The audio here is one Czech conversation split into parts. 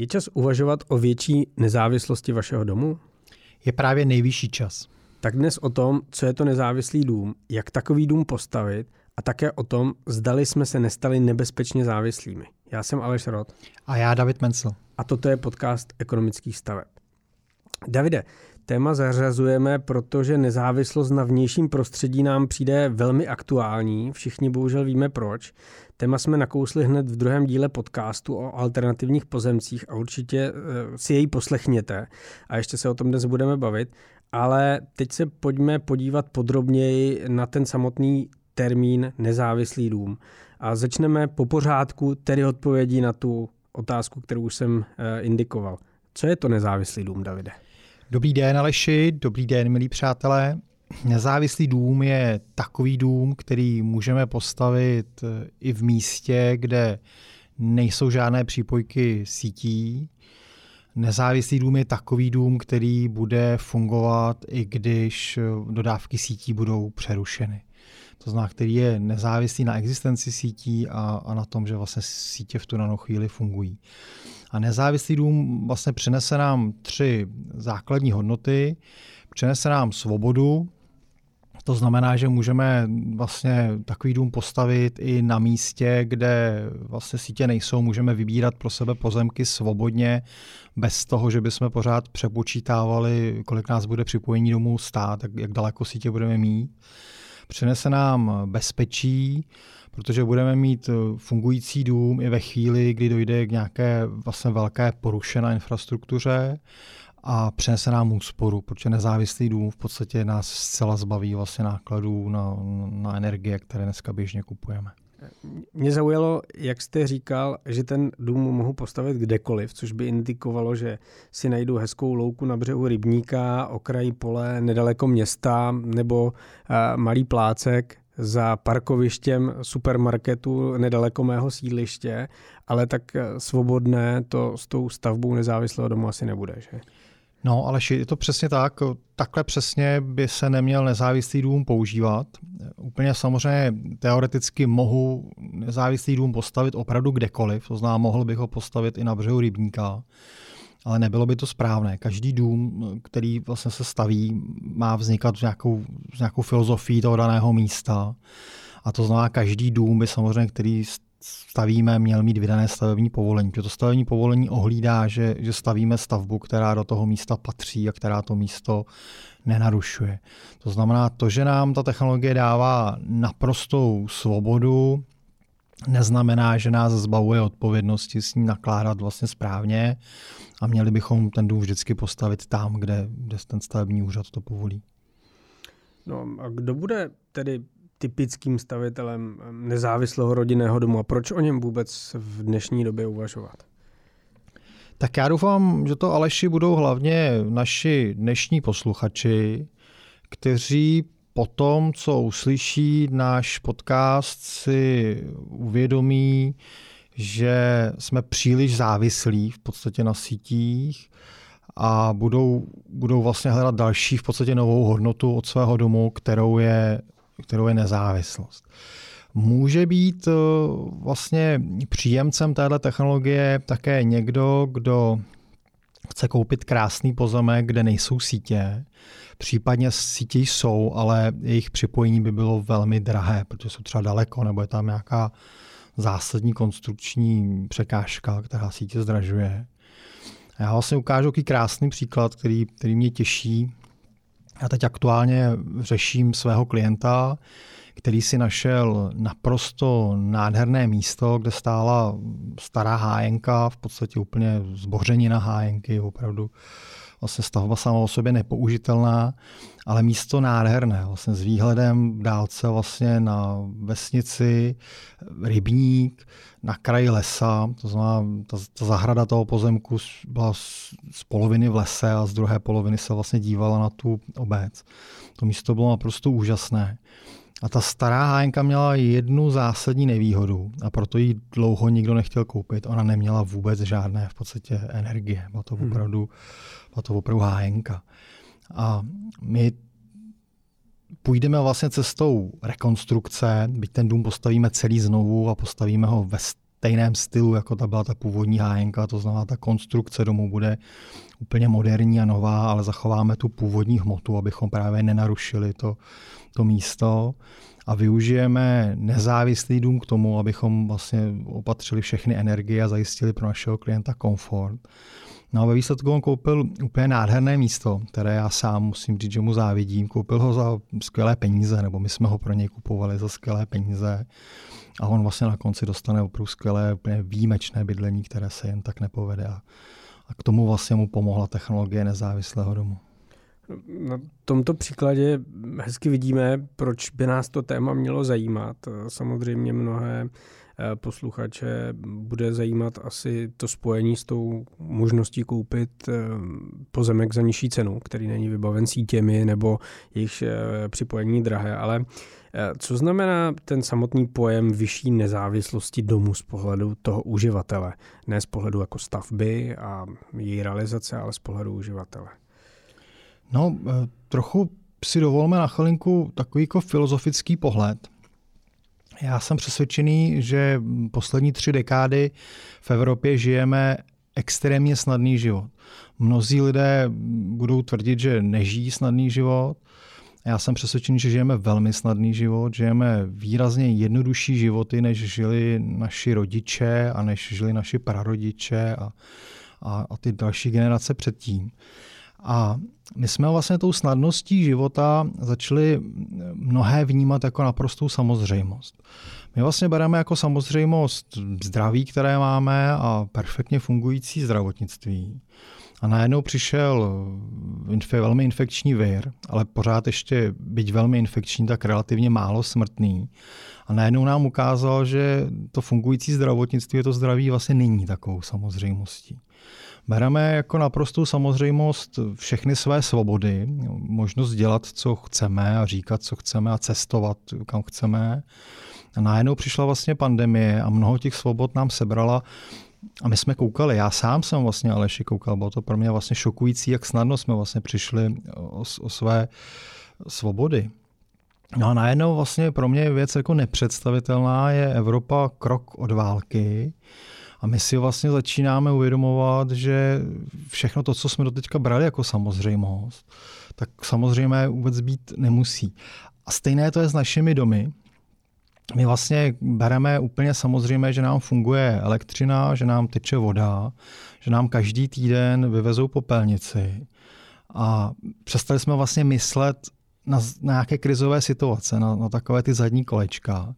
Je čas uvažovat o větší nezávislosti vašeho domu? Je právě nejvyšší čas. Tak dnes o tom, co je to nezávislý dům, jak takový dům postavit a také o tom, zdali jsme se nestali nebezpečně závislými. Já jsem Aleš Rod. A já David Mencel. A toto je podcast ekonomických staveb. Davide, téma zařazujeme, protože nezávislost na vnějším prostředí nám přijde velmi aktuální. Všichni bohužel víme proč. Téma jsme nakousli hned v druhém díle podcastu o alternativních pozemcích a určitě eh, si jej poslechněte. A ještě se o tom dnes budeme bavit. Ale teď se pojďme podívat podrobněji na ten samotný termín nezávislý dům. A začneme po pořádku tedy odpovědí na tu otázku, kterou už jsem eh, indikoval. Co je to nezávislý dům, Davide? Dobrý den, Aleši, dobrý den, milí přátelé. Nezávislý dům je takový dům, který můžeme postavit eh, i v místě, kde nejsou žádné přípojky sítí. Nezávislý dům je takový dům, který bude fungovat, i když eh, dodávky sítí budou přerušeny. To znamená, který je nezávislý na existenci sítí a, a na tom, že vlastně sítě v tu danou chvíli fungují. A nezávislý dům vlastně přinese nám tři základní hodnoty. Přinese nám svobodu, to znamená, že můžeme vlastně takový dům postavit i na místě, kde vlastně sítě nejsou. Můžeme vybírat pro sebe pozemky svobodně, bez toho, že bychom pořád přepočítávali, kolik nás bude připojení domů stát, jak daleko sítě budeme mít. Přinese nám bezpečí, protože budeme mít fungující dům i ve chvíli, kdy dojde k nějaké vlastně velké porušené infrastruktuře a přinese nám úsporu, protože nezávislý dům v podstatě nás zcela zbaví vlastně nákladů na, na energie, které dneska běžně kupujeme. Mě zaujalo, jak jste říkal, že ten dům mohu postavit kdekoliv, což by indikovalo, že si najdu hezkou louku na břehu rybníka, okraji pole, nedaleko města nebo uh, malý plácek za parkovištěm supermarketu nedaleko mého sídliště, ale tak svobodné to s tou stavbou nezávislého domu asi nebude, že? No, ale je to přesně tak. Takhle přesně by se neměl nezávislý dům používat. Úplně samozřejmě teoreticky mohu nezávislý dům postavit opravdu kdekoliv, to znamená, mohl bych ho postavit i na břehu rybníka, ale nebylo by to správné. Každý dům, který vlastně se staví, má vznikat s nějakou, s nějakou filozofií toho daného místa. A to znamená, každý dům by samozřejmě, který stavíme, měl mít vydané stavební povolení. Protože to stavební povolení ohlídá, že, že stavíme stavbu, která do toho místa patří a která to místo nenarušuje. To znamená, to, že nám ta technologie dává naprostou svobodu, neznamená, že nás zbavuje odpovědnosti s ní nakládat vlastně správně a měli bychom ten dům vždycky postavit tam, kde, kde ten stavební úřad to povolí. No a kdo bude tedy typickým stavitelem nezávislého rodinného domu a proč o něm vůbec v dnešní době uvažovat? Tak já doufám, že to Aleši budou hlavně naši dnešní posluchači, kteří po tom, co uslyší náš podcast, si uvědomí, že jsme příliš závislí v podstatě na sítích a budou, budou vlastně hledat další v podstatě novou hodnotu od svého domu, kterou je kterou je nezávislost. Může být eh, vlastně příjemcem téhle technologie také někdo, kdo chce koupit krásný pozemek, kde nejsou sítě, případně sítě jsou, ale jejich připojení by bylo velmi drahé, protože jsou třeba daleko, nebo je tam nějaká zásadní konstrukční překážka, která sítě zdražuje. Já vlastně ukážu takový krásný příklad, který, který mě těší. Já teď aktuálně řeším svého klienta, který si našel naprosto nádherné místo, kde stála stará hájenka, v podstatě úplně zbořenina hájenky, opravdu vlastně stavba sama o sobě nepoužitelná, ale místo nádherné, vlastně s výhledem v dálce vlastně na vesnici, rybník, na kraji lesa, to znamená, ta, ta zahrada toho pozemku byla z, z poloviny v lese a z druhé poloviny se vlastně dívala na tu obec. To místo bylo naprosto úžasné. A ta stará hájenka měla jednu zásadní nevýhodu a proto ji dlouho nikdo nechtěl koupit. Ona neměla vůbec žádné v podstatě energie. Byla to hmm. opravdu, byla to opravdu hájenka. A my půjdeme vlastně cestou rekonstrukce, byť ten dům postavíme celý znovu a postavíme ho ve stejném stylu, jako ta byla ta původní hájenka, to znamená, ta konstrukce domu bude úplně moderní a nová, ale zachováme tu původní hmotu, abychom právě nenarušili to, to místo a využijeme nezávislý dům k tomu, abychom vlastně opatřili všechny energie a zajistili pro našeho klienta komfort. No a ve výsledku on koupil úplně nádherné místo, které já sám musím říct, že mu závidím. Koupil ho za skvělé peníze, nebo my jsme ho pro něj kupovali za skvělé peníze. A on vlastně na konci dostane opravdu skvělé, úplně výjimečné bydlení, které se jen tak nepovede. A, k tomu vlastně mu pomohla technologie nezávislého domu. Na tomto příkladě hezky vidíme, proč by nás to téma mělo zajímat. Samozřejmě mnohé Eh, posluchače bude zajímat asi to spojení s tou možností koupit eh, pozemek za nižší cenu, který není vybaven sítěmi nebo jejich eh, připojení drahé, ale co znamená ten samotný pojem vyšší nezávislosti domu z pohledu toho uživatele? Ne z pohledu jako stavby a její realizace, ale z pohledu uživatele. No, trochu si dovolme na chvilinku takový jako filozofický pohled. Já jsem přesvědčený, že poslední tři dekády v Evropě žijeme extrémně snadný život. Mnozí lidé budou tvrdit, že nežijí snadný život. Já jsem přesvědčený, že žijeme velmi snadný život, žijeme výrazně jednodušší životy, než žili naši rodiče a než žili naši prarodiče a, a, a ty další generace předtím. A my jsme vlastně tou snadností života začali mnohé vnímat jako naprostou samozřejmost. My vlastně bereme jako samozřejmost zdraví, které máme a perfektně fungující zdravotnictví. A najednou přišel velmi infekční vir, ale pořád ještě, byť velmi infekční, tak relativně málo smrtný. A najednou nám ukázal, že to fungující zdravotnictví, to zdraví vlastně není takovou samozřejmostí. Bereme jako naprostou samozřejmost všechny své svobody, možnost dělat, co chceme a říkat, co chceme a cestovat, kam chceme. A najednou přišla vlastně pandemie a mnoho těch svobod nám sebrala a my jsme koukali, já sám jsem vlastně Aleši koukal, bylo to pro mě vlastně šokující, jak snadno jsme vlastně přišli o, o své svobody. No a najednou vlastně pro mě věc jako nepředstavitelná je Evropa krok od války, a my si vlastně začínáme uvědomovat, že všechno to, co jsme do teďka brali jako samozřejmost, tak samozřejmě vůbec být nemusí. A stejné to je s našimi domy. My vlastně bereme úplně samozřejmé, že nám funguje elektřina, že nám teče voda, že nám každý týden vyvezou popelnici. A přestali jsme vlastně myslet na, na nějaké krizové situace, na, na takové ty zadní kolečka.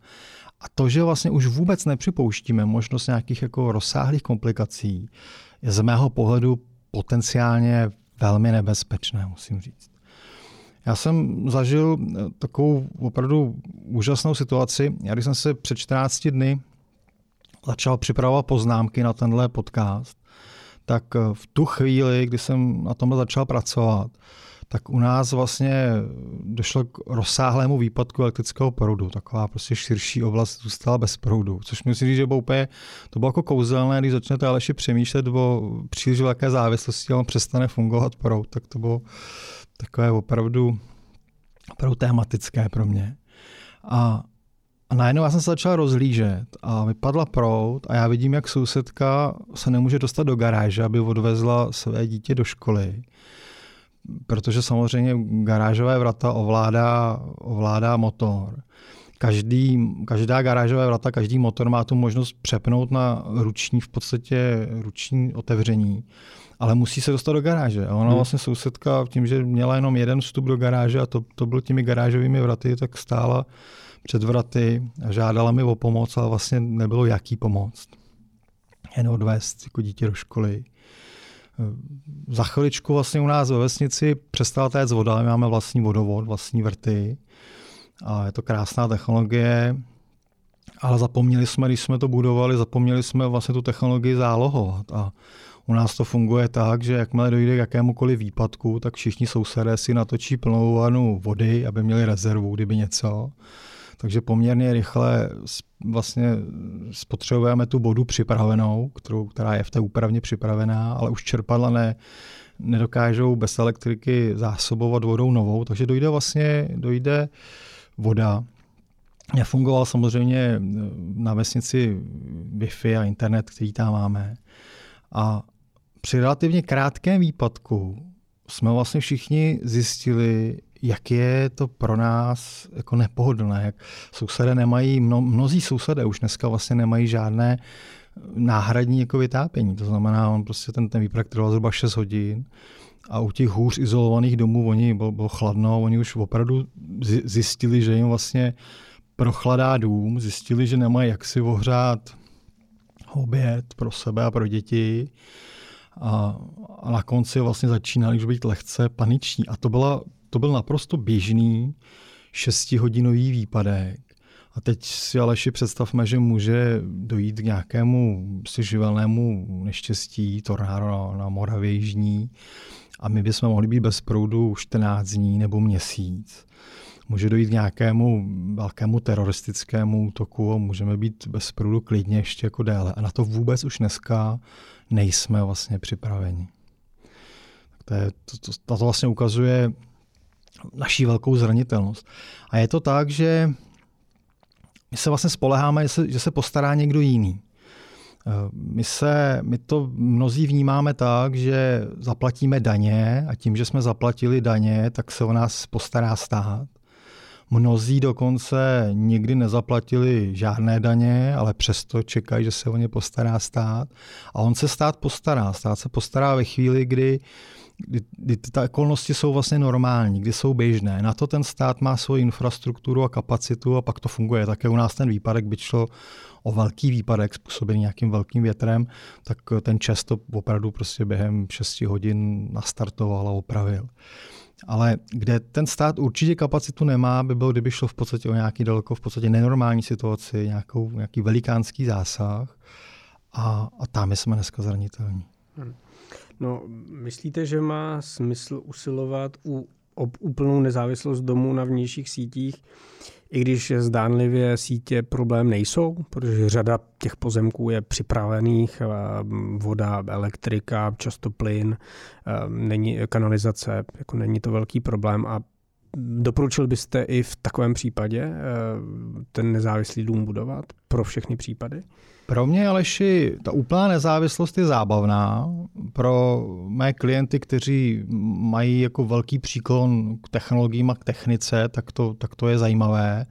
A to, že vlastně už vůbec nepřipouštíme možnost nějakých jako rozsáhlých komplikací, je z mého pohledu potenciálně velmi nebezpečné, musím říct. Já jsem zažil eh, takovou opravdu úžasnou situaci. Já když jsem se před 14 dny začal připravovat poznámky na tenhle podcast, tak eh, v tu chvíli, kdy jsem na tomhle začal pracovat, tak u nás vlastně došlo k rozsáhlému výpadku elektrického proudu. Taková prostě širší oblast zůstala bez proudu, což musím říct, že bylo úplně, to bylo jako kouzelné, když začnete Aleši přemýšlet o příliš velké závislosti a on přestane fungovat proud, tak to bylo takové opravdu, opravdu tematické pro mě. A, a najednou já jsem se začal rozhlížet a vypadla prout a já vidím, jak sousedka se nemůže dostat do garáže, aby odvezla své dítě do školy protože samozřejmě garážové vrata ovládá, ovládá motor. Každý, každá garážové vrata, každý motor má tu možnost přepnout na ruční, v podstatě ruční otevření, ale musí se dostat do garáže. A ona hmm. vlastně sousedka tím, že měla jenom jeden vstup do garáže a to, to byl těmi garážovými vraty, tak stála před vraty a žádala mi o pomoc, ale vlastně nebylo jaký pomoct. Jen odvést jako dítě do školy. Za chviličku vlastně u nás ve vesnici přestala téct voda, my máme vlastní vodovod, vlastní vrty a je to krásná technologie, ale zapomněli jsme, když jsme to budovali, zapomněli jsme vlastně tu technologii zálohovat a u nás to funguje tak, že jakmile dojde k jakémukoliv výpadku, tak všichni sousedé si natočí plnou vanu vody, aby měli rezervu, kdyby něco. Takže poměrně rychle vlastně spotřebujeme tu vodu připravenou, kterou, která je v té úpravně připravená, ale už čerpadla ne, nedokážou bez elektriky zásobovat vodou novou, takže dojde vlastně dojde voda. Já fungoval samozřejmě na vesnici Wi-Fi a internet, který tam máme. A při relativně krátkém výpadku jsme vlastně všichni zjistili, jak je to pro nás jako nepohodlné, jak sousedé nemají, mno, mnozí sousedé už dneska vlastně nemají žádné náhradní jako vytápění. To znamená, on prostě ten, ten výprak trval zhruba 6 hodin a u těch hůř izolovaných domů oni bylo, bylo chladno, oni už opravdu zjistili, že jim vlastně prochladá dům, zjistili, že nemají jak si ohřát oběd pro sebe a pro děti. A, a na konci vlastně začínali už být lehce paniční. A to, byla, to byl naprosto běžný šestihodinový výpadek. A teď si Aleši představme, že může dojít k nějakému si živelnému neštěstí, tornádo na, na Moravě Jižní a my bychom mohli být bez proudu 14 dní nebo měsíc. Může dojít k nějakému velkému teroristickému útoku a můžeme být bez proudu klidně ještě jako déle. A na to vůbec už dneska nejsme vlastně připraveni. To, je, to, to, to vlastně ukazuje naší velkou zranitelnost. A je to tak, že my se vlastně spoleháme, že se, že se postará někdo jiný. Eh, my, se, my to mnozí vnímáme tak, že zaplatíme daně a tím, že jsme zaplatili daně, tak se o nás postará stát. Mnozí dokonce nikdy nezaplatili žádné daně, ale přesto čekají, že se o ně postará stát. A on se stát postará. Stát se postará ve chvíli, kdy, kdy, kdy ty okolnosti jsou vlastně normální, kdy jsou běžné. Na to ten stát má svoji infrastrukturu a kapacitu a pak to funguje. Také u nás ten výpadek by šlo o velký výpadek způsobený nějakým velkým větrem, tak ten čas to opravdu prostě během 6 hodin nastartoval a opravil. Ale kde ten stát určitě kapacitu nemá, by bylo, kdyby šlo v podstatě o nějaký daleko v podstatě nenormální situaci, nějakou, nějaký velikánský zásah a, a tam jsme dneska zranitelní. Hmm. No, myslíte, že má smysl usilovat u, o úplnou nezávislost domu na vnějších sítích, i když zdánlivě sítě problém nejsou, protože řada těch pozemků je připravených, voda, elektrika, často plyn, není kanalizace, jako není to velký problém a Doporučil byste i v takovém případě ten nezávislý dům budovat pro všechny případy? Pro mě, Aleši, ta úplná nezávislost je zábavná. Pro mé klienty, kteří mají jako velký příklon k technologiím a k technice, tak to, tak to je zajímavé.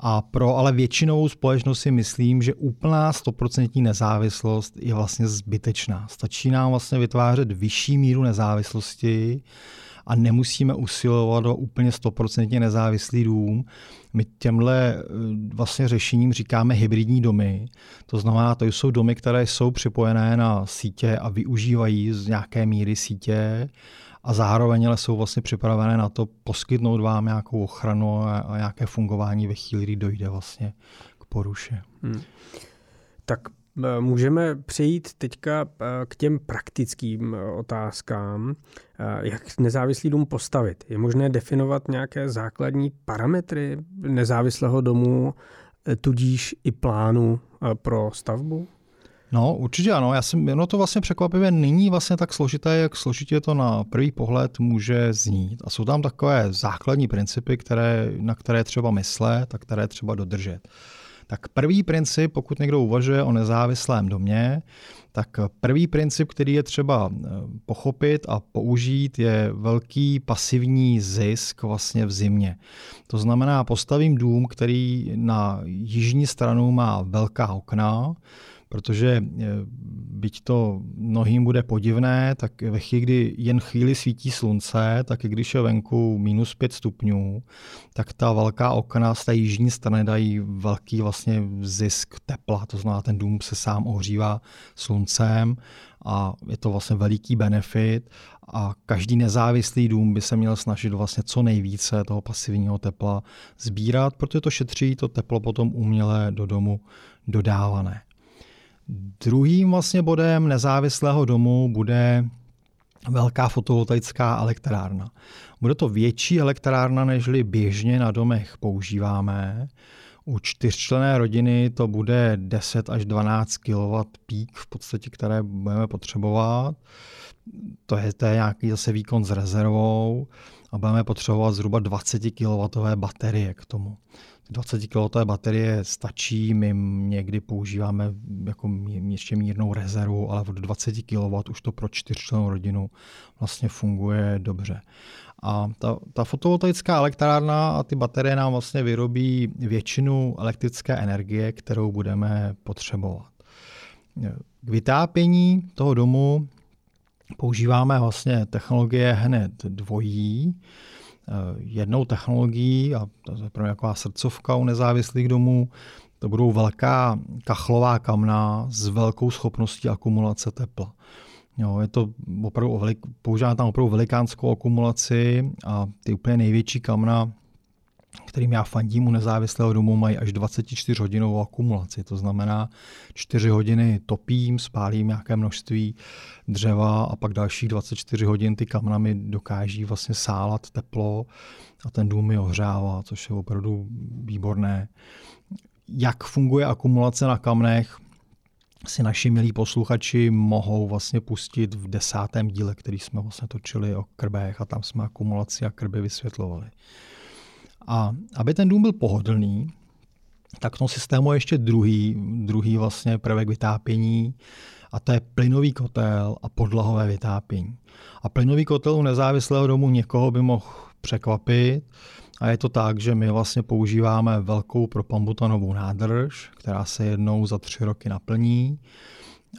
A pro ale většinou společnost si myslím, že úplná stoprocentní nezávislost je vlastně zbytečná. Stačí nám vlastně vytvářet vyšší míru nezávislosti, a nemusíme usilovat o úplně stoprocentně nezávislý dům. My těmhle eh, vlastně řešením říkáme hybridní domy. To znamená, to jsou domy, které jsou připojené na sítě a využívají z nějaké míry sítě a zároveň ale jsou vlastně připravené na to poskytnout vám nějakou ochranu a nějaké fungování ve chvíli, kdy dojde vlastně k poruše. Hmm. Tak můžeme přejít teďka k těm praktickým eh, otázkám. Jak nezávislý dům postavit? Je možné definovat nějaké základní parametry nezávislého domu, tudíž i plánu pro stavbu? No, určitě ano. Já jsem, no to vlastně překvapivě není vlastně tak složité, jak složitě to na první pohled může znít. A jsou tam takové základní principy, které, na které třeba myslet a které třeba dodržet. Tak první princip, pokud někdo uvažuje o nezávislém domě, tak první princip, který je třeba eh, pochopit a použít, je velký pasivní zisk vlastně v zimě. To znamená, postavím dům, který na jižní stranu má velká okna, protože eh, byť to mnohým bude podivné, tak ve chvíli, kdy jen chvíli svítí slunce, tak i když je venku minus 5 stupňů, tak ta velká okna z té jižní strany dají velký vlastně zisk tepla, to znamená, ten dům se sám ohřívá sluncem a je to vlastně veliký benefit a každý nezávislý dům by se měl snažit vlastně co nejvíce toho pasivního tepla sbírat, protože to šetří to teplo potom uměle do domu dodávané. Druhým vlastně bodem nezávislého domu bude velká fotovoltaická elektrárna. Bude to větší elektrárna, nežli běžně na domech používáme. U čtyřčlené rodiny to bude 10 až 12 kW pík v podstatě, které budeme potřebovat. To je, to je nějaký zase výkon s rezervou a budeme potřebovat zhruba 20 kW baterie k tomu. 20 kW baterie stačí, my někdy používáme jako ještě mírnou rezervu, ale od 20 kW už to pro čtyřčlenou rodinu vlastně funguje dobře. A ta, ta fotovoltaická elektrárna a ty baterie nám vlastně vyrobí většinu elektrické energie, kterou budeme potřebovat. K vytápění toho domu používáme vlastně technologie hned dvojí. Jednou technologií, a to je pro mě taková srdcovka u nezávislých domů, to budou velká kachlová kamna s velkou schopností akumulace tepla. Jo, je to opravdu používá tam opravdu velikánskou akumulaci a ty úplně největší kamna, kterým já fandím u nezávislého domu, mají až 24 hodinovou akumulaci. To znamená, 4 hodiny topím, spálím nějaké množství dřeva a pak dalších 24 hodin ty kamna mi dokáží vlastně sálat teplo a ten dům mi ohřává, což je opravdu výborné. Jak funguje akumulace na kamnech, si naši milí posluchači mohou vlastně pustit v desátém díle, který jsme vlastně točili o krbech a tam jsme akumulaci a krby vysvětlovali. A aby ten dům byl pohodlný, tak v tom systému je ještě druhý, druhý vlastně prvek vytápění a to je plynový kotel a podlahové vytápění. A plynový kotel u nezávislého domu někoho by mohl překvapit, a je to tak, že my vlastně používáme velkou propambutanovou nádrž, která se jednou za tři roky naplní.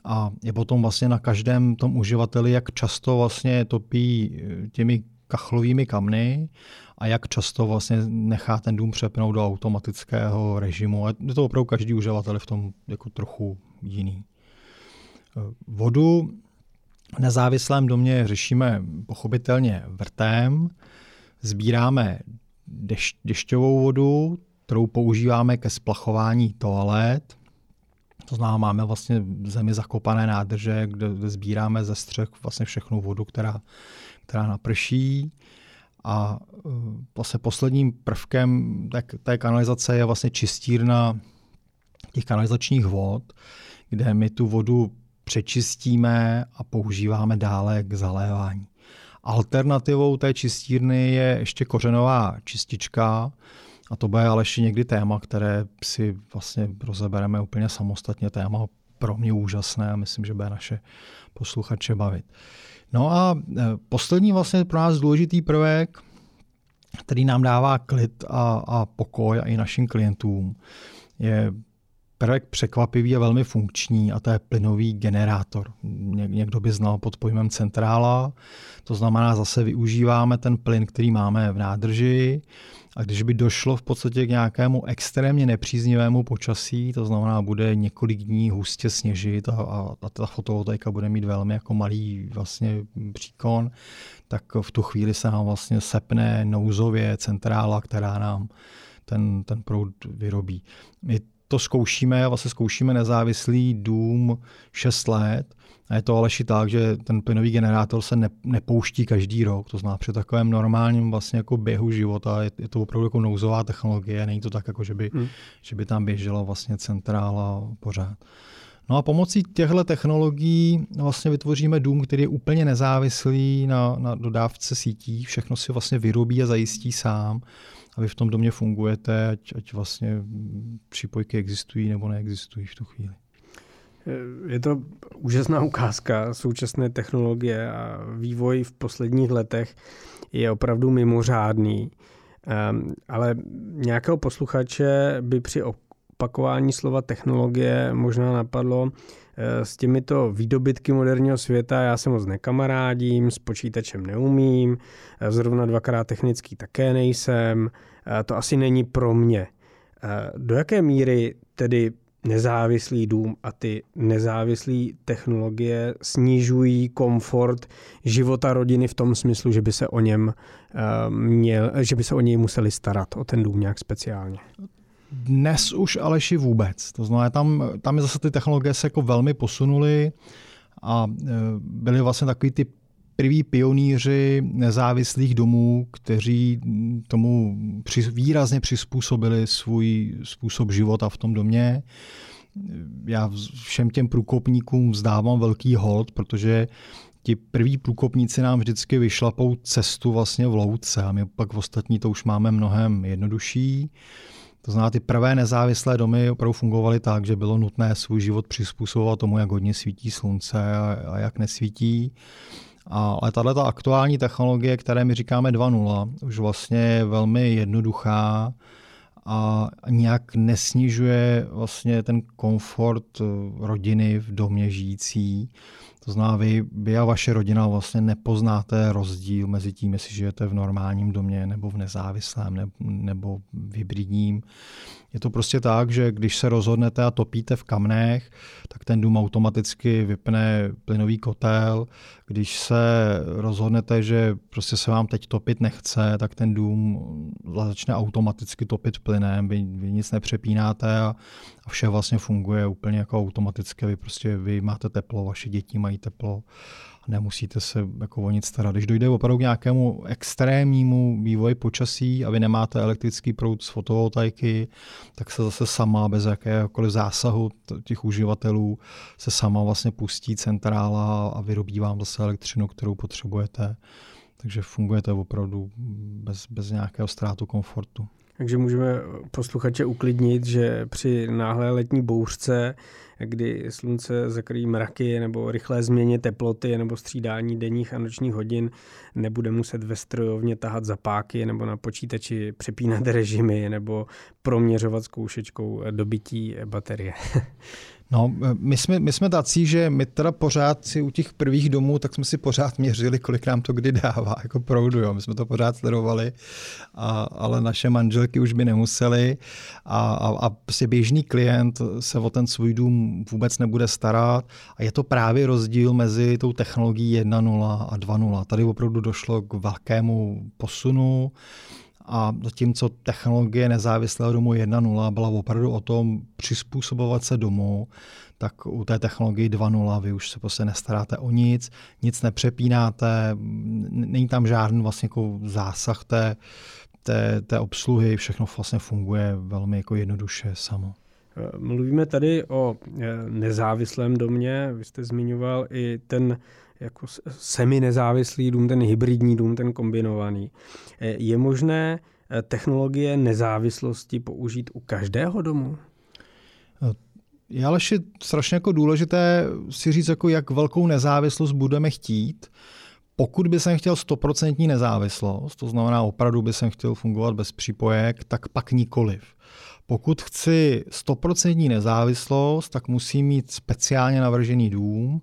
A je potom vlastně na každém tom uživateli, jak často vlastně topí těmi kachlovými kamny a jak často vlastně nechá ten dům přepnout do automatického režimu. A je to opravdu každý uživatel v tom jako trochu jiný. Eh, vodu v nezávislém domě řešíme pochopitelně vrtem, sbíráme deš, dešťovou vodu, kterou používáme ke splachování toalet. To znamená, máme vlastně v zemi zakopané nádrže, kde, kde sbíráme ze střech vlastně všechnu vodu, která, která naprší. A e, vlastně posledním prvkem té, kanalizace je vlastně čistírna těch kanalizačních vod, kde my tu vodu přečistíme a používáme dále k zalévání. Alternativou té čistírny je ještě kořenová čistička, a to bude ale ještě někdy téma, které si vlastně rozebereme úplně samostatně. Téma pro mě úžasné a myslím, že bude naše posluchače bavit. No a e, poslední vlastně pro nás důležitý prvek, který nám dává klid a, a pokoj a i našim klientům, je prvek překvapivý a velmi funkční a to je plynový generátor. Někdo by znal pod pojmem centrála, to znamená zase využíváme ten plyn, který máme v nádrži a když by došlo v podstatě k nějakému extrémně nepříznivému počasí, to znamená, bude několik dní hustě sněžit a, a ta fotovoltaika bude mít velmi jako malý vlastně příkon, tak v tu chvíli se nám vlastně sepne nouzově centrála, která nám ten, ten proud vyrobí. My to zkoušíme, vlastně zkoušíme nezávislý dům 6 let. A je to ale tak, že ten plynový generátor se ne, nepouští každý rok. To znamená, při takovém normálním vlastně jako běhu života je, je to opravdu jako nouzová technologie. Není to tak, jako že by, hmm. že by tam běžela vlastně centrála pořád. No a pomocí těchto technologií vlastně vytvoříme dům, který je úplně nezávislý na, na dodávce sítí. Všechno si vlastně vyrobí a zajistí sám a vy v tom domě fungujete, ať, ať vlastně přípojky existují nebo neexistují v tu chvíli. Je to úžasná ukázka současné technologie a vývoj v posledních letech je opravdu mimořádný. Ehm, ale nějakého posluchače by při opakování slova technologie možná napadlo, eh, s těmito výdobytky moderního světa já se moc nekamarádím, s počítačem neumím, eh, zrovna dvakrát technický také nejsem, eh, to asi není pro mě. Do jaké míry tedy nezávislý dům a ty nezávislé technologie snižují komfort života rodiny v tom smyslu, že by se o něm měl, že by se o něj museli starat, o ten dům nějak speciálně? Dnes už Aleši vůbec. To znamená, tam, tam je zase ty technologie se jako velmi posunuly a e, byly vlastně takový ty prví pionýři nezávislých domů, kteří tomu při, výrazně přizpůsobili svůj způsob života v tom domě. Já všem těm průkopníkům vzdávám velký hold, protože ti prví průkopníci nám vždycky vyšlapou cestu vlastně v louce a my pak v ostatní to už máme mnohem jednodušší. To znamená, ty prvé nezávislé domy opravdu fungovaly tak, že bylo nutné svůj život přizpůsobovat tomu, jak hodně svítí slunce a, a jak nesvítí. Ale tahle ta aktuální technologie, které my říkáme 2.0, už vlastně je velmi jednoduchá a nějak nesnižuje vlastně ten komfort eh, rodiny v domě žijící. To znamená, vy, vy a vaše rodina vlastně nepoznáte rozdíl mezi tím, jestli žijete v normálním domě nebo v nezávislém nebo, nebo v hybridním. Je to prostě tak, že když se rozhodnete a topíte v kamnech, tak ten dům automaticky vypne plynový kotel. Když se rozhodnete, že prostě se vám teď topit nechce, tak ten dům začne automaticky topit plynem. Vy, vy nic nepřepínáte a, a vše vlastně funguje úplně jako automaticky. Vy prostě vy máte teplo, vaše děti mají teplo nemusíte se jako o nic starat. Když dojde opravdu k nějakému extrémnímu vývoji počasí a vy nemáte elektrický proud z fotovoltaiky, tak se zase sama bez jakéhokoliv zásahu těch uživatelů se sama vlastně pustí centrála a vyrobí vám zase elektřinu, kterou potřebujete. Takže fungujete opravdu bez, bez nějakého ztrátu komfortu. Takže můžeme posluchače uklidnit, že při náhlé letní bouřce, kdy slunce zakryjí mraky nebo rychlé změně teploty nebo střídání denních a nočních hodin, nebude muset ve strojovně tahat zapáky nebo na počítači přepínat režimy nebo proměřovat zkoušečkou dobytí baterie. No, my jsme, my jsme tací, že my teda pořád si u těch prvních domů, tak jsme si pořád měřili, kolik nám to kdy dává, jako proudu, jo. My jsme to pořád sledovali, a, ale naše manželky už by nemuseli a, a, a prostě běžný klient se o ten svůj dům vůbec nebude starat a je to právě rozdíl mezi tou technologií 1.0 a 2.0. Tady opravdu došlo k velkému posunu a zatímco technologie nezávislého domu 1.0 byla opravdu o tom přizpůsobovat se domu, tak u té technologie 2.0 vy už se prostě nestaráte o nic, nic nepřepínáte, není tam žádný vlastně jako zásah té, té, té obsluhy, všechno vlastně funguje velmi jako jednoduše samo. Mluvíme tady o eh, nezávislém domě, vy jste zmiňoval i ten jako semi-nezávislý dům, ten hybridní dům, ten kombinovaný. E, je možné e, technologie nezávislosti použít u každého domu? Je ale strašně jako důležité si říct, jako jak velkou nezávislost budeme chtít. Pokud by jsem chtěl stoprocentní nezávislost, to znamená opravdu by jsem chtěl fungovat bez přípojek, tak pak nikoliv. Pokud chci stoprocentní nezávislost, tak musím mít speciálně navržený dům,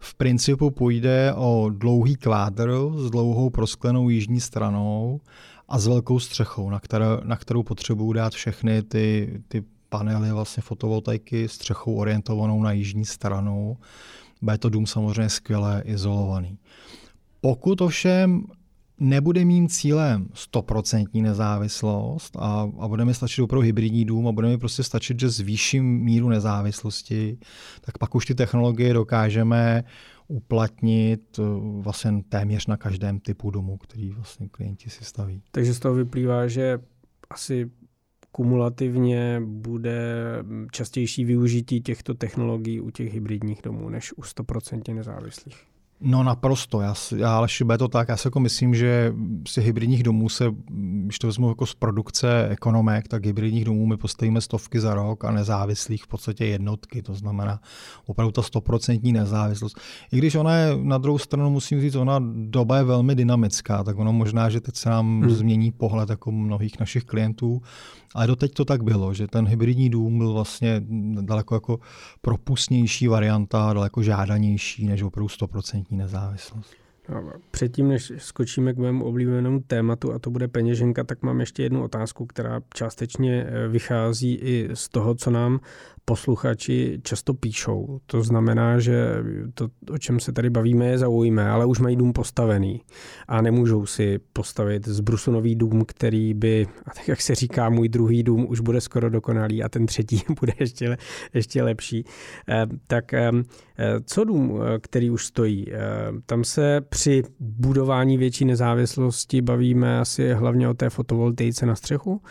v principu půjde o dlouhý kvádr s dlouhou prosklenou jižní stranou a s velkou střechou, na, které, na kterou potřebuju dát všechny ty, ty panely vlastně fotovoltaiky střechou orientovanou na jižní stranu. Bude to dům samozřejmě skvěle izolovaný. Pokud ovšem nebude mým cílem 100% nezávislost a, a bude mi stačit opravdu hybridní dům a bude mi prostě stačit, že zvýším míru nezávislosti, tak pak už ty technologie dokážeme uplatnit eh, vlastně téměř na každém typu domu, který vlastně klienti si staví. Takže z toho vyplývá, že asi kumulativně bude častější využití těchto technologií u těch hybridních domů než u 100% nezávislých. No naprosto, já, já ale šibe to tak, já si jako myslím, že z těch hybridních domů se, když to vezmu jako z produkce ekonomek, tak hybridních domů my postavíme stovky za rok a nezávislých v podstatě jednotky, to znamená opravdu ta stoprocentní nezávislost. I když ona je na druhou stranu, musím říct, ona doba je velmi dynamická, tak ono možná, že teď se nám hmm. změní pohled jako mnohých našich klientů, ale doteď to tak bylo, že ten hybridní dům byl vlastně daleko jako propustnější varianta, daleko žádanější než opravdu 100% nezávislost. Předtím, než skočíme k mému oblíbenému tématu, a to bude peněženka, tak mám ještě jednu otázku, která částečně eh, vychází i z toho, co nám posluchači často píšou. To znamená, že to, o čem se tady bavíme, je zaujme, ale už mají dům postavený a nemůžou si postavit zbrusunový dům, který by, a tak jak se říká, můj druhý dům už bude skoro dokonalý a ten třetí bude ještě, ještě lepší. Eh, tak eh, co dům, který už stojí? Tam se při budování větší nezávislosti bavíme asi hlavně o té fotovoltaice na střechu?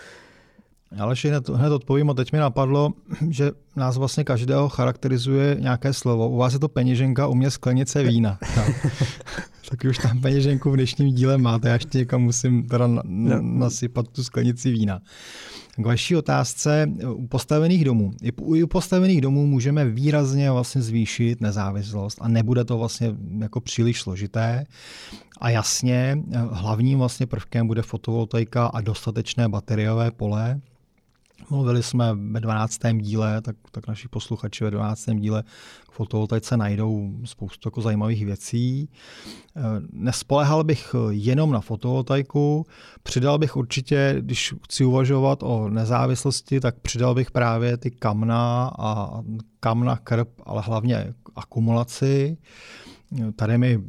Ale hned, hned odpovím a teď mi napadlo, že nás vlastně každého charakterizuje nějaké slovo. U vás je to peněženka, u mě sklenice vína. Tak už tam peněženku v dnešním díle máte, já ještě někam musím teda na, na, no. nasypat tu sklenici vína. K vaší otázce u postavených domů. I u postavených domů můžeme výrazně vlastně zvýšit nezávislost a nebude to vlastně jako příliš složité. A jasně, hlavním vlastně prvkem bude fotovoltaika a dostatečné bateriové pole, Mluvili jsme ve 12. díle, tak, tak naši posluchači ve 12. díle k fotovoltaice najdou spoustu jako zajímavých věcí. Eh, nespolehal bych jenom na fotovoltaiku, přidal bych určitě, když chci uvažovat o nezávislosti, tak přidal bych právě ty kamna a kamna krb, ale hlavně akumulaci. Tady mi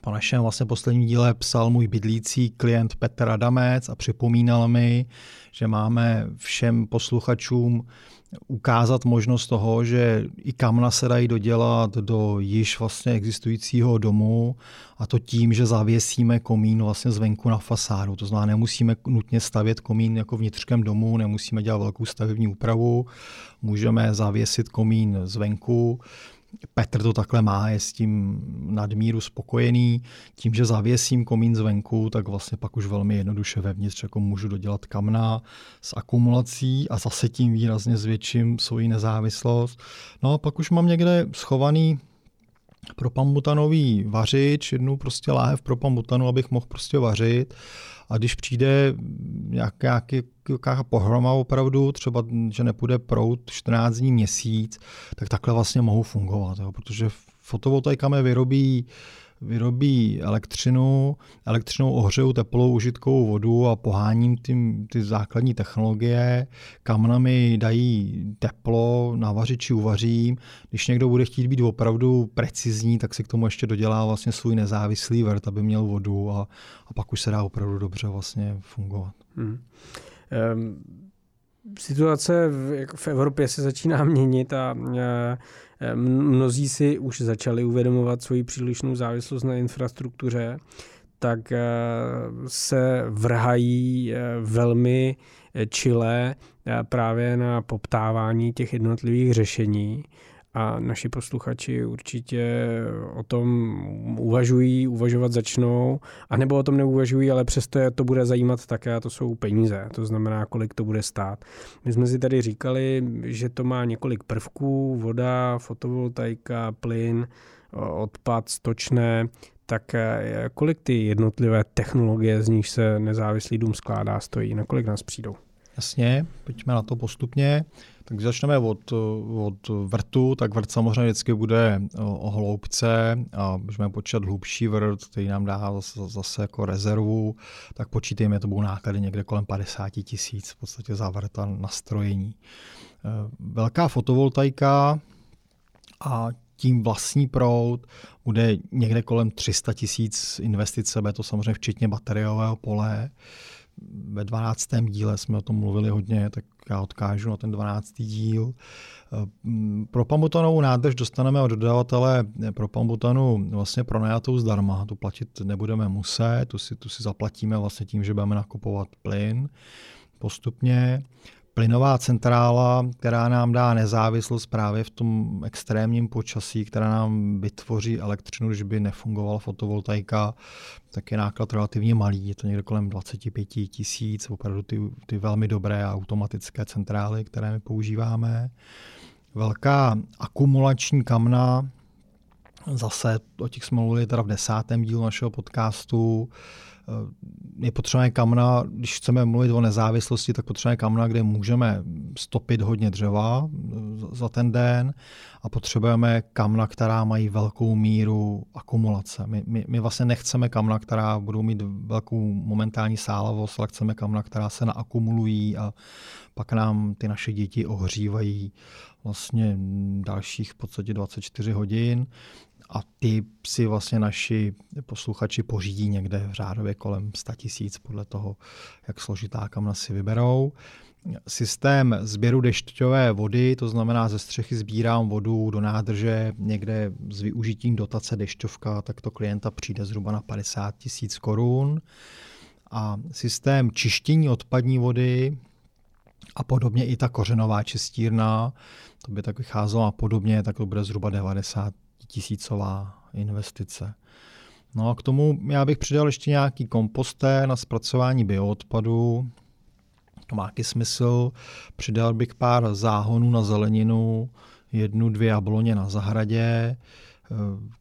po našem vlastně posledním díle psal můj bydlící klient Petr Adamec a připomínal mi, že máme všem posluchačům ukázat možnost toho, že i kamna se dají dodělat do již vlastně existujícího domu a to tím, že zavěsíme komín vlastně zvenku na fasádu. To znamená, nemusíme nutně stavět komín jako vnitřkem domu, nemusíme dělat velkou stavební úpravu, můžeme zavěsit komín zvenku, Petr to takhle má, je s tím nadmíru spokojený. Tím, že zavěsím komín zvenku, tak vlastně pak už velmi jednoduše vevnitř jako můžu dodělat kamna s akumulací a zase tím výrazně zvětším svoji nezávislost. No a pak už mám někde schovaný propambutanový vařič, jednu prostě láhev propambutanu, abych mohl prostě vařit. A když přijde nějaká, nějaká pohroma opravdu, třeba, že nepůjde prout 14 dní měsíc, tak takhle vlastně mohou fungovat, jo, protože fotovoltaika mi vyrobí vyrobí elektřinu, elektřinou ohřeju teplou užitkovou vodu a poháním tím, ty základní technologie, kamnami dají teplo, na vařiči uvařím. Když někdo bude chtít být opravdu precizní, tak si k tomu ještě dodělá vlastně svůj nezávislý vrt, aby měl vodu a, a pak už se dá opravdu dobře vlastně fungovat. Hmm. Um situace v, v Evropě se začíná měnit a mnozí si už začali uvědomovat svoji přílišnou závislost na infrastruktuře, tak se vrhají velmi čile právě na poptávání těch jednotlivých řešení a naši posluchači určitě o tom uvažují, uvažovat začnou, anebo o tom neuvažují, ale přesto je to bude zajímat také a to jsou peníze, to znamená, kolik to bude stát. My jsme si tady říkali, že to má několik prvků, voda, fotovoltaika, plyn, odpad, stočné, tak eh, kolik ty jednotlivé technologie, z nich se nezávislý dům skládá, stojí, na kolik nás přijdou? Jasně, pojďme na to postupně. Tak začneme od, od vrtu, tak vrt samozřejmě vždycky bude o hloubce a můžeme počítat hlubší vrt, který nám dá zase, zase jako rezervu, tak počítejme, to budou náklady někde kolem 50 tisíc v podstatě za vrt a nastrojení. E, velká fotovoltaika a tím vlastní proud bude někde kolem 300 tisíc investice, bude to samozřejmě včetně bateriového pole ve 12. díle jsme o tom mluvili hodně, tak já odkážu na ten 12. díl. Pro pambutanovou nádrž dostaneme od dodavatele pro pambutanu vlastně pronajatou zdarma. Tu platit nebudeme muset, tu si, tu si zaplatíme vlastně tím, že budeme nakupovat plyn postupně plynová centrála, která nám dá nezávislost právě v tom extrémním počasí, která nám vytvoří elektřinu, když by nefungovala fotovoltaika, tak je náklad relativně malý. Je to někde kolem 25 tisíc, opravdu ty, ty velmi dobré automatické centrály, které my používáme. Velká akumulační kamna, zase o těch jsme mluvili teda v desátém dílu našeho podcastu, je potřebné kamna, když chceme mluvit o nezávislosti, tak potřebujeme kamna, kde můžeme stopit hodně dřeva eh, za ten den a potřebujeme kamna, která mají velkou míru akumulace. My, my, my vlastně nechceme kamna, která budou mít velkou momentální sálavost, ale chceme kamna, která se naakumulují a pak nám ty naše děti ohřívají vlastně dalších v podstatě 24 hodin a ty si vlastně naši posluchači pořídí někde v řádově kolem 100 tisíc podle toho, jak složitá kamna si vyberou. Systém sběru dešťové vody, to znamená ze střechy sbírám vodu do nádrže někde s využitím dotace dešťovka, tak to klienta přijde zhruba na 50 tisíc korun. A systém čištění odpadní vody, A podobně i ta kořenová čistírna, to by tak vycházelo a podobně, tak to bude zhruba 90 tisícová investice. No a k tomu já bych přidal ještě nějaký komposté na zpracování bioodpadu. To má jaký smysl. Přidal bych pár záhonů na zeleninu, jednu, dvě jabloně na zahradě,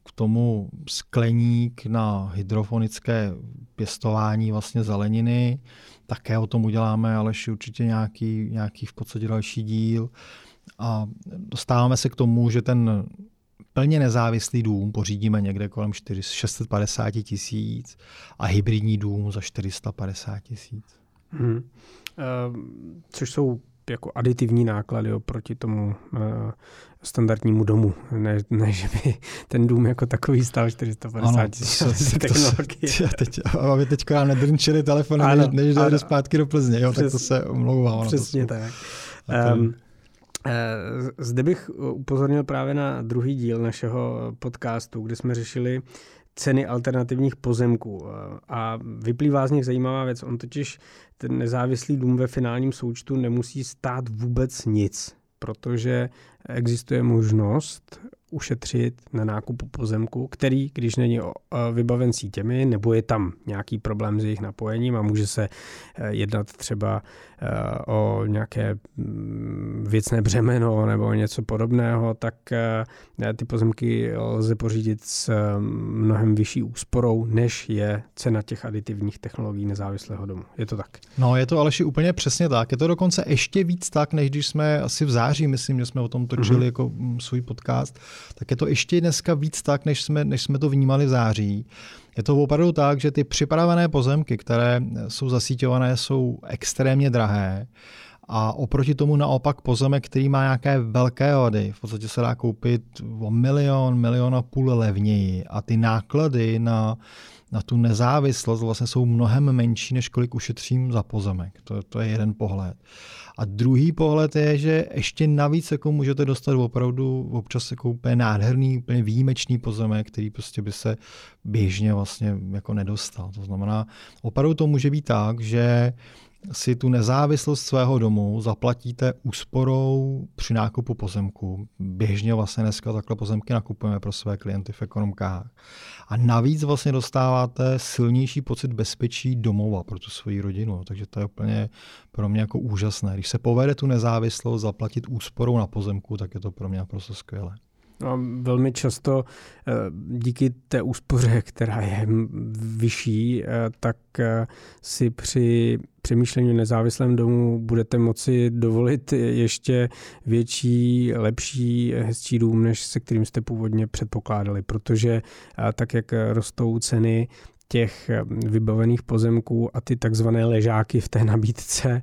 k tomu skleník na hydrofonické pěstování vlastně zeleniny. Také o tom uděláme ale určitě nějaký, nějaký v podstatě další díl. A dostáváme se k tomu, že ten plně nezávislý dům pořídíme někde kolem 650 tisíc a hybridní dům za 450 tisíc. Hmm. Uh, což jsou jako aditivní náklady oproti tomu uh, standardnímu domu. Ne, ne, že by ten dům jako takový stál 450 tisíc technologie. Teď, aby teď nám nedrnčili telefon, než, než dojde zpátky do Plzně, jo, Přes, tak to se omlouvám. Přesně to tak. Um, zde bych upozornil právě na druhý díl našeho podcastu, kde jsme řešili ceny alternativních pozemků. A vyplývá z nich zajímavá věc. On totiž ten nezávislý dům ve finálním součtu nemusí stát vůbec nic, protože existuje možnost ušetřit na nákupu pozemku, který, když není vybaven sítěmi, nebo je tam nějaký problém s jejich napojením a může se eh, jednat třeba eh, o nějaké mm, věcné břemeno nebo něco podobného, tak eh, ty pozemky lze pořídit s mnohem vyšší úsporou, než je cena těch aditivních technologií nezávislého domu. Je to tak? No, je to Aleši úplně přesně tak. Je to dokonce ještě víc tak, než když jsme asi v září, myslím, že jsme o tom točili mm-hmm. jako mm, svůj podcast tak je to ještě dneska víc tak, než jsme, než jsme to vnímali v září. Je to opravdu tak, že ty připravené pozemky, které jsou zasíťované, jsou extrémně drahé. A oproti tomu naopak pozemek, který má nějaké velké vady, v podstatě se dá koupit o milion, milion a půl levněji. A ty náklady na, na tu nezávislost vlastně jsou mnohem menší, než kolik ušetřím za pozemek. To, to je jeden pohled. A druhý pohled je, že ještě navíc jako můžete dostat opravdu občas jako úplně nádherný, úplně výjimečný pozemek, který prostě by se běžně vlastně jako nedostal. To znamená, opravdu to může být tak, že si tu nezávislost svého domu zaplatíte úsporou při nákupu pozemku. Běžně vlastně dneska takhle pozemky nakupujeme pro své klienty v ekonomkách. A navíc vlastně dostáváte silnější pocit bezpečí domova pro tu svoji rodinu. Takže to je úplně pro mě jako úžasné. Když se povede tu nezávislost zaplatit úsporou na pozemku, tak je to pro mě naprosto skvělé. No, velmi často eh, díky té úspoře, která je vyšší, eh, tak eh, si při přemýšlení o nezávislém domu budete moci dovolit ještě větší, lepší, hezčí dům, než se kterým jste původně předpokládali, protože tak, jak rostou ceny, těch vybavených pozemků a ty takzvané ležáky v té nabídce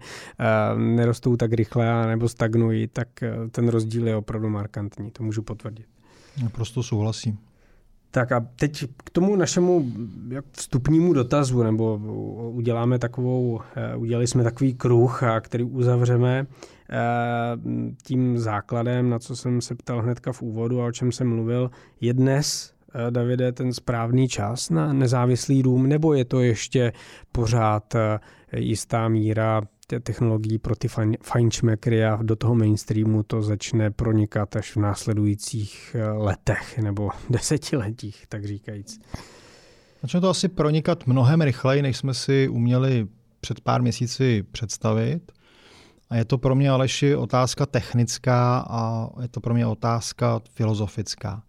nerostou tak rychle nebo stagnují, tak ten rozdíl je opravdu markantní, to můžu potvrdit. Naprosto souhlasím. Tak a teď k tomu našemu vstupnímu dotazu, nebo uděláme takovou, eh, udělali jsme takový kruh, který uzavřeme eh, tím základem, na co jsem se ptal hnedka v úvodu a o čem jsem mluvil, je dnes, eh, Davide, ten správný čas na nezávislý dům, nebo je to ještě pořád jistá míra technologií pro ty fajnšmekry a do toho mainstreamu to začne pronikat až v následujících eh, letech nebo desetiletích, tak říkajíc. Začne to asi pronikat mnohem rychleji, než jsme si uměli před pár měsíci představit. A je to pro mě, Aleši, otázka technická a je to pro mě otázka filozofická.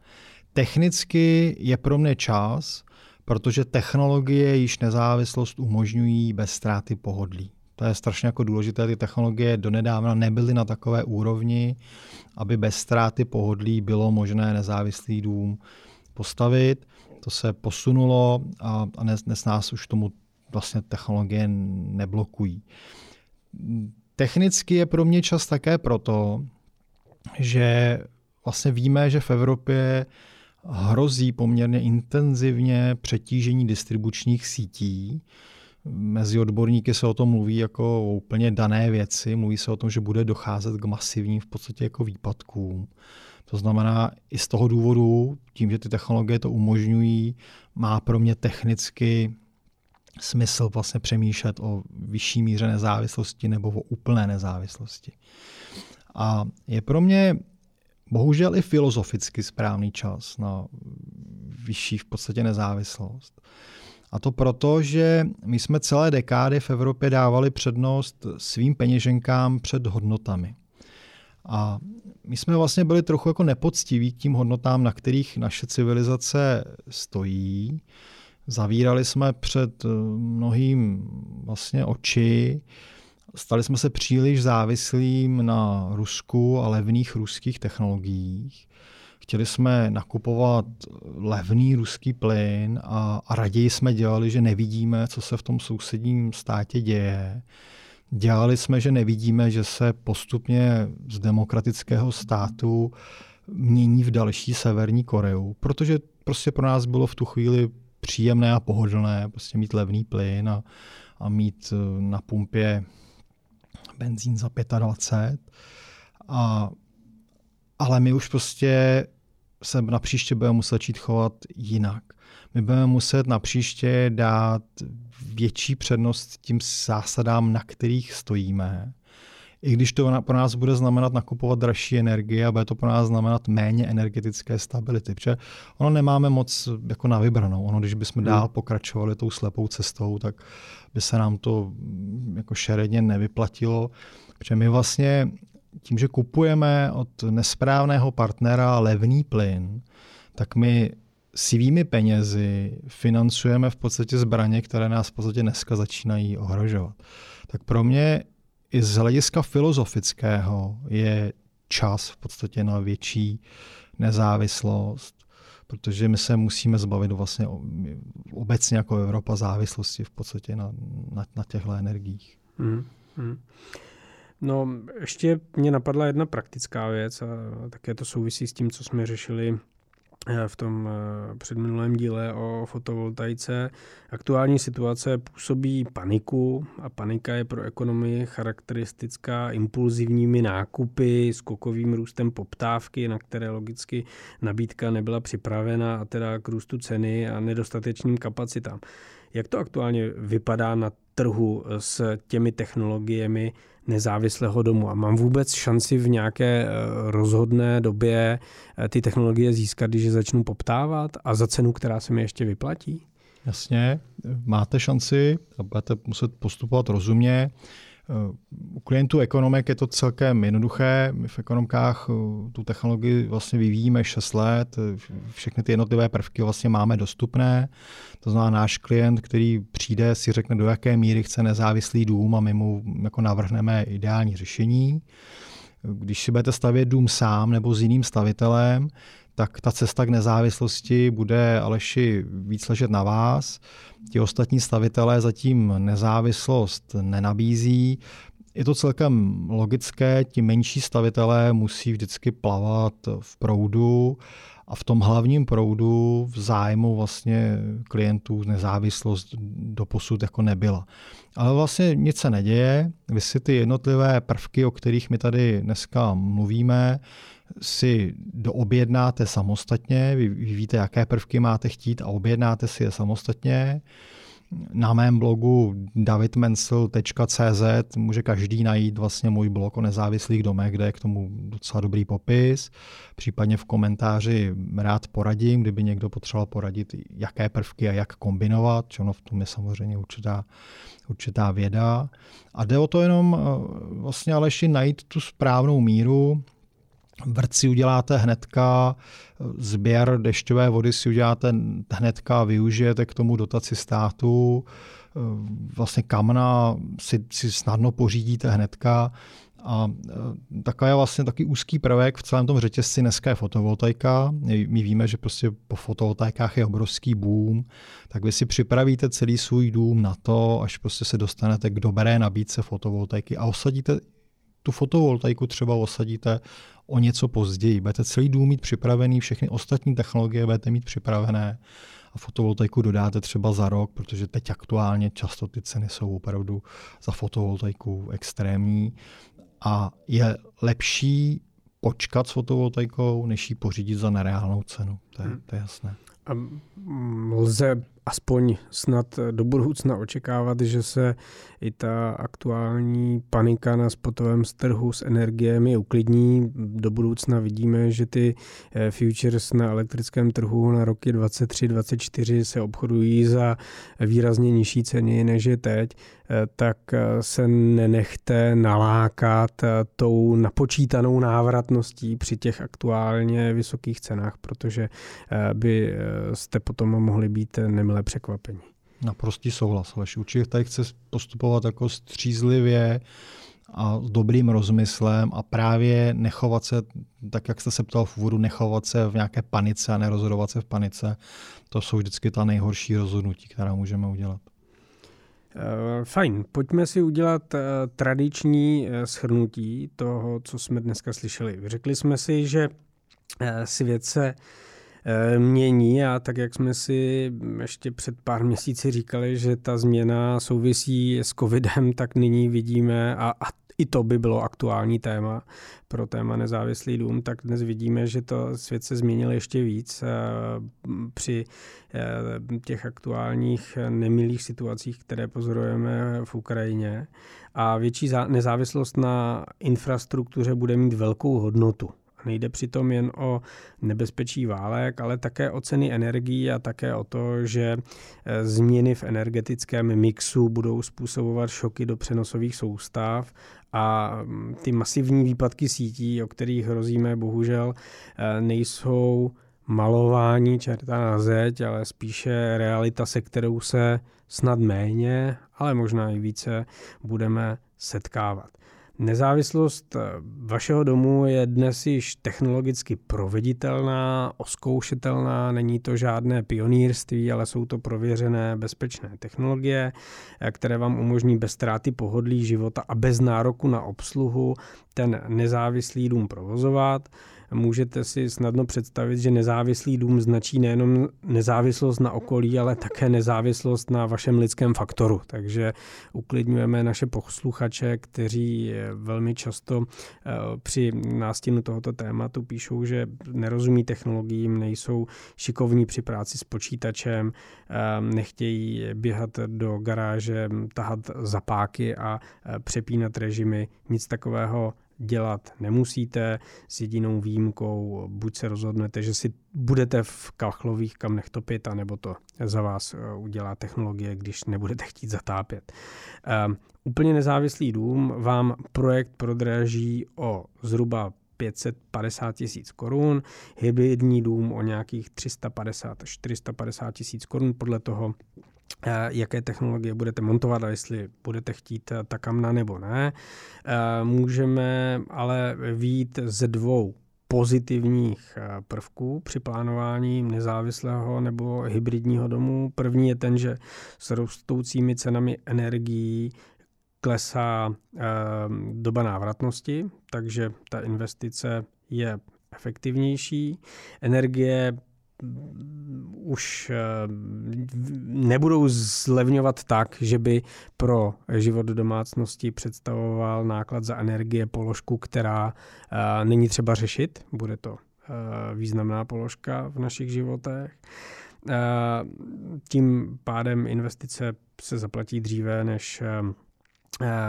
Technicky je pro mě čas, protože technologie již nezávislost umožňují bez ztráty pohodlí. To je strašně jako důležité. Ty technologie donedávna nebyly na takové úrovni, aby bez ztráty pohodlí bylo možné nezávislý dům postavit. To se posunulo a, dnes, nás už tomu vlastně technologie neblokují. Technicky je pro mě čas také proto, že vlastně víme, že v Evropě hrozí poměrně intenzivně přetížení distribučních sítí, Mezi odborníky se o tom mluví jako o úplně dané věci. Mluví se o tom, že bude docházet k masivním v podstatě jako výpadkům. To znamená, i z toho důvodu, tím, že ty technologie to umožňují, má pro mě technicky smysl vlastně přemýšlet o vyšší míře nezávislosti nebo o úplné nezávislosti. A je pro mě bohužel i filozoficky správný čas na vyšší v podstatě nezávislost. A to proto, že my jsme celé dekády v Evropě dávali přednost svým peněženkám před hodnotami. A my jsme vlastně byli trochu jako nepoctiví k tím hodnotám, na kterých naše civilizace stojí. Zavírali jsme před mnohým vlastně oči, stali jsme se příliš závislým na Rusku a levných ruských technologiích. Chtěli jsme nakupovat levný ruský plyn a, a raději jsme dělali, že nevidíme, co se v tom sousedním státě děje. Dělali jsme, že nevidíme, že se postupně z demokratického státu mění v další severní Koreu, protože prostě pro nás bylo v tu chvíli příjemné a pohodlné prostě mít levný plyn a, a mít eh, na pumpě benzín za 25. A, ale my už prostě se na příště budeme muset začít chovat jinak. My budeme muset na příště dát větší přednost tím zásadám, na kterých stojíme. I když to pro nás bude znamenat nakupovat dražší energie a bude to pro nás znamenat méně energetické stability. Protože ono nemáme moc jako na vybranou. Ono, když bychom hmm. dál pokračovali tou slepou cestou, tak by se nám to jako šeredně nevyplatilo. Protože my vlastně tím, že kupujeme od nesprávného partnera levný plyn, tak my svými penězi financujeme v podstatě zbraně, které nás v podstatě dneska začínají ohrožovat. Tak pro mě i z hlediska filozofického je čas v podstatě na větší nezávislost, protože my se musíme zbavit vlastně obecně jako Evropa závislosti v podstatě na, na, na těchto energiích. Hmm. Hmm. No, ještě mě napadla jedna praktická věc a také to souvisí s tím, co jsme řešili eh, v tom eh, předminulém díle o fotovoltaice. Aktuální situace působí paniku a panika je pro ekonomii charakteristická impulzivními nákupy, skokovým růstem poptávky, na které logicky nabídka nebyla připravena a teda k růstu ceny a nedostatečným kapacitám. Jak to aktuálně vypadá na trhu s těmi technologiemi nezávislého domu a mám vůbec šanci v nějaké eh, rozhodné době eh, ty technologie získat, když je začnu poptávat a za cenu, která se mi ještě vyplatí? Jasně, máte šanci a budete muset postupovat rozumně. U klientů ekonomek je to celkem jednoduché. My v ekonomkách uh, tu technologii vlastně vyvíjíme 6 let. Všechny ty jednotlivé prvky vlastně máme dostupné. To znamená, náš klient, který přijde, si řekne, do jaké míry chce nezávislý dům a my mu jako navrhneme ideální řešení. Když si budete stavět dům sám nebo s jiným stavitelem, tak ta cesta k nezávislosti bude Aleši víc ležet na vás. Ti ostatní stavitelé zatím nezávislost nenabízí. Je to celkem logické, ti menší stavitelé musí vždycky plavat v proudu a v tom hlavním proudu v zájmu vlastně klientů nezávislost do posud jako nebyla. Ale vlastně nic se neděje. Vy si ty jednotlivé prvky, o kterých my tady dneska mluvíme, si doobjednáte samostatně, vy, vy víte, jaké prvky máte chtít a objednáte si je samostatně. Na mém blogu davidmensel.cz může každý najít vlastně můj blog o nezávislých domech, kde je k tomu docela dobrý popis. Případně v komentáři rád poradím, kdyby někdo potřeboval poradit, jaké prvky a jak kombinovat, čo ono v tom je samozřejmě určitá, určitá věda. A jde o to jenom eh, vlastně Aleši najít tu správnou míru, Vrt si uděláte hnedka, sběr dešťové vody si uděláte hnedka, využijete k tomu dotaci státu, vlastně kamna si, si snadno pořídíte hnedka. A e, takový je vlastně taky úzký prvek v celém tom řetězci dneska je fotovoltaika. My víme, že prostě po fotovoltaikách je obrovský boom, tak vy si připravíte celý svůj dům na to, až prostě se dostanete k dobré nabídce fotovoltaiky a osadíte tu fotovoltaiku třeba osadíte o něco později. Budete celý dům mít připravený, všechny ostatní technologie budete mít připravené a fotovoltaiku dodáte třeba za rok, protože teď aktuálně často ty ceny jsou opravdu za fotovoltaiku extrémní a je lepší počkat s fotovoltaikou, než ji pořídit za nereálnou cenu. To je, hmm. to je jasné. A lze aspoň snad do budoucna očekávat, že se i ta aktuální panika na spotovém trhu s energiemi uklidní. Do budoucna vidíme, že ty eh, futures na elektrickém trhu na roky 23-24 se obchodují za výrazně nižší ceny než je teď, eh, tak eh, se nenechte nalákat tou napočítanou návratností při těch aktuálně vysokých cenách, protože by jste potom mohli být nemilé překvapení. Naprostý souhlas, ale určitě tady chce postupovat jako střízlivě a s dobrým rozmyslem a právě nechovat se, tak jak jste se ptal v úvodu, nechovat se v nějaké panice a nerozhodovat se v panice. To jsou vždycky ta nejhorší rozhodnutí, která můžeme udělat. Eh, fajn, pojďme si udělat eh, tradiční eh, shrnutí toho, co jsme dneska slyšeli. Řekli jsme si, že svět se mění a tak, jak jsme si ještě před pár měsíci říkali, že ta změna souvisí s covidem, tak nyní vidíme a, a i to by bylo aktuální téma pro téma nezávislý dům, tak dnes vidíme, že to svět se změnil ještě víc eh, při eh, těch aktuálních nemilých situacích, které pozorujeme v Ukrajině. A větší nezávislost na infrastruktuře bude mít velkou hodnotu. Nejde přitom jen o nebezpečí válek, ale také o ceny energií a také o to, že eh, změny v energetickém mixu budou způsobovat šoky do přenosových soustav a mm, ty masivní výpadky sítí, o kterých hrozíme, bohužel eh, nejsou malování čerta na zeď, ale spíše realita, se kterou se snad méně, ale možná i více budeme setkávat. Nezávislost eh, vašeho domu je dnes již technologicky proveditelná, oskoušetelná, není to žádné pionýrství, ale jsou to prověřené bezpečné technologie, eh, které vám umožní bez ztráty pohodlí života a bez nároku na obsluhu ten nezávislý dům provozovat můžete si snadno představit, že nezávislý dům značí nejenom nezávislost na okolí, ale také nezávislost na vašem lidském faktoru. Takže uklidňujeme naše posluchače, kteří velmi často eh, při nástěnu tohoto tématu píšou, že nerozumí technologiím, nejsou šikovní při práci s počítačem, eh, nechtějí běhat do garáže, tahat zapáky a eh, přepínat režimy. Nic takového dělat nemusíte s jedinou výjimkou, buď se rozhodnete, že si budete v kachlových kamnech topit, anebo to za vás eh, udělá technologie, když nebudete chtít zatápět. Um, úplně nezávislý dům vám projekt prodraží o zhruba 550 tisíc korun, hybridní dům o nějakých 350 až 450 tisíc korun podle toho, jaké technologie budete montovat a jestli budete chtít eh, ta kamna nebo ne. Eh, můžeme ale výjít ze dvou pozitivních prvků při plánování nezávislého nebo hybridního domu. První je ten, že s rostoucími cenami energií klesá doba návratnosti, takže ta investice je efektivnější. Energie už eh, nebudou zlevňovat tak, že by pro život domácnosti představoval náklad za energie položku, která eh, není třeba řešit. Bude to eh, významná položka v našich životech. Tím pádem investice se zaplatí dříve, než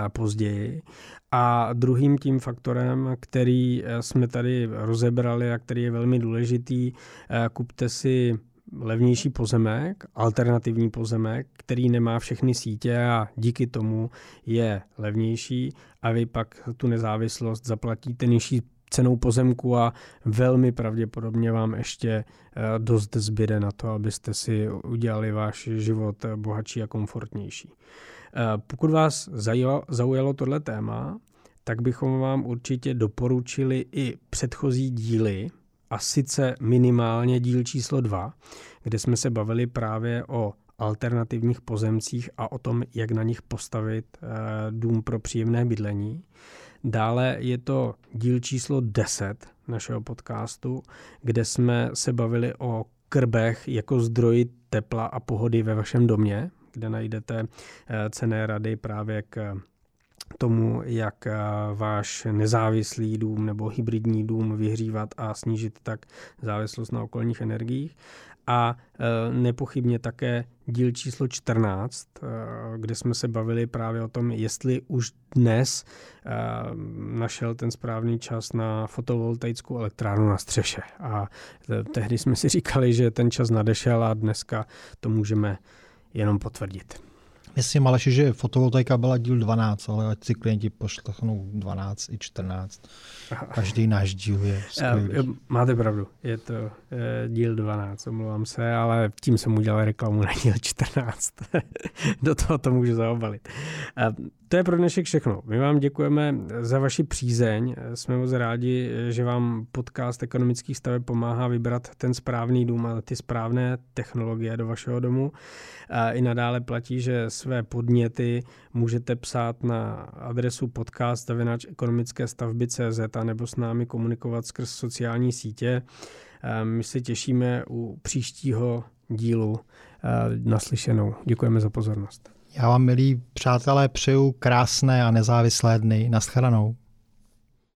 později. A druhým tím faktorem, který eh, jsme tady rozebrali a který je velmi důležitý, eh, kupte si levnější pozemek, alternativní pozemek, který nemá všechny sítě a díky tomu je levnější a vy pak tu nezávislost zaplatíte nižší cenou pozemku a velmi pravděpodobně vám ještě dost zbyde na to, abyste si udělali váš život bohatší a komfortnější. Eh, pokud vás zaujalo tohle téma, tak bychom vám určitě doporučili i předchozí díly, a sice minimálně díl číslo 2, kde jsme se bavili právě o alternativních pozemcích a o tom, jak na nich postavit eh, dům pro příjemné bydlení. Dále je to díl číslo 10 našeho podcastu, kde jsme se bavili o krbech jako zdroji tepla a pohody ve vašem domě kde najdete eh, cené rady právě k tomu, jak váš nezávislý dům nebo hybridní dům vyhřívat a snížit tak závislost na okolních energiích a e, nepochybně také díl číslo 14, e, kde jsme se bavili právě o tom, jestli už dnes našel ten správný čas na fotovoltaickou elektrárnu na střeše. A tehdy jsme si říkali, že ten čas nadešel a dneska to můžeme jenom potvrdit. Myslím, ale že fotovoltaika byla díl 12, ale ať si klienti pošlechnou 12 i 14. Každý náš díl je skvělý. Máte pravdu, je to je díl 12, omlouvám se, ale tím jsem udělal reklamu na díl 14. Do toho to můžu zaobalit. To je pro dnešek všechno. My vám děkujeme za vaši přízeň. Jsme moc rádi, že vám podcast ekonomických staveb pomáhá vybrat ten správný dům a ty správné technologie do vašeho domu. I nadále platí, že své podněty můžete psát na adresu podcast a nebo s námi komunikovat skrz sociální sítě. My se těšíme u příštího dílu naslyšenou. Děkujeme za pozornost. Já vám, milí přátelé, přeju krásné a nezávislé dny. Naschledanou.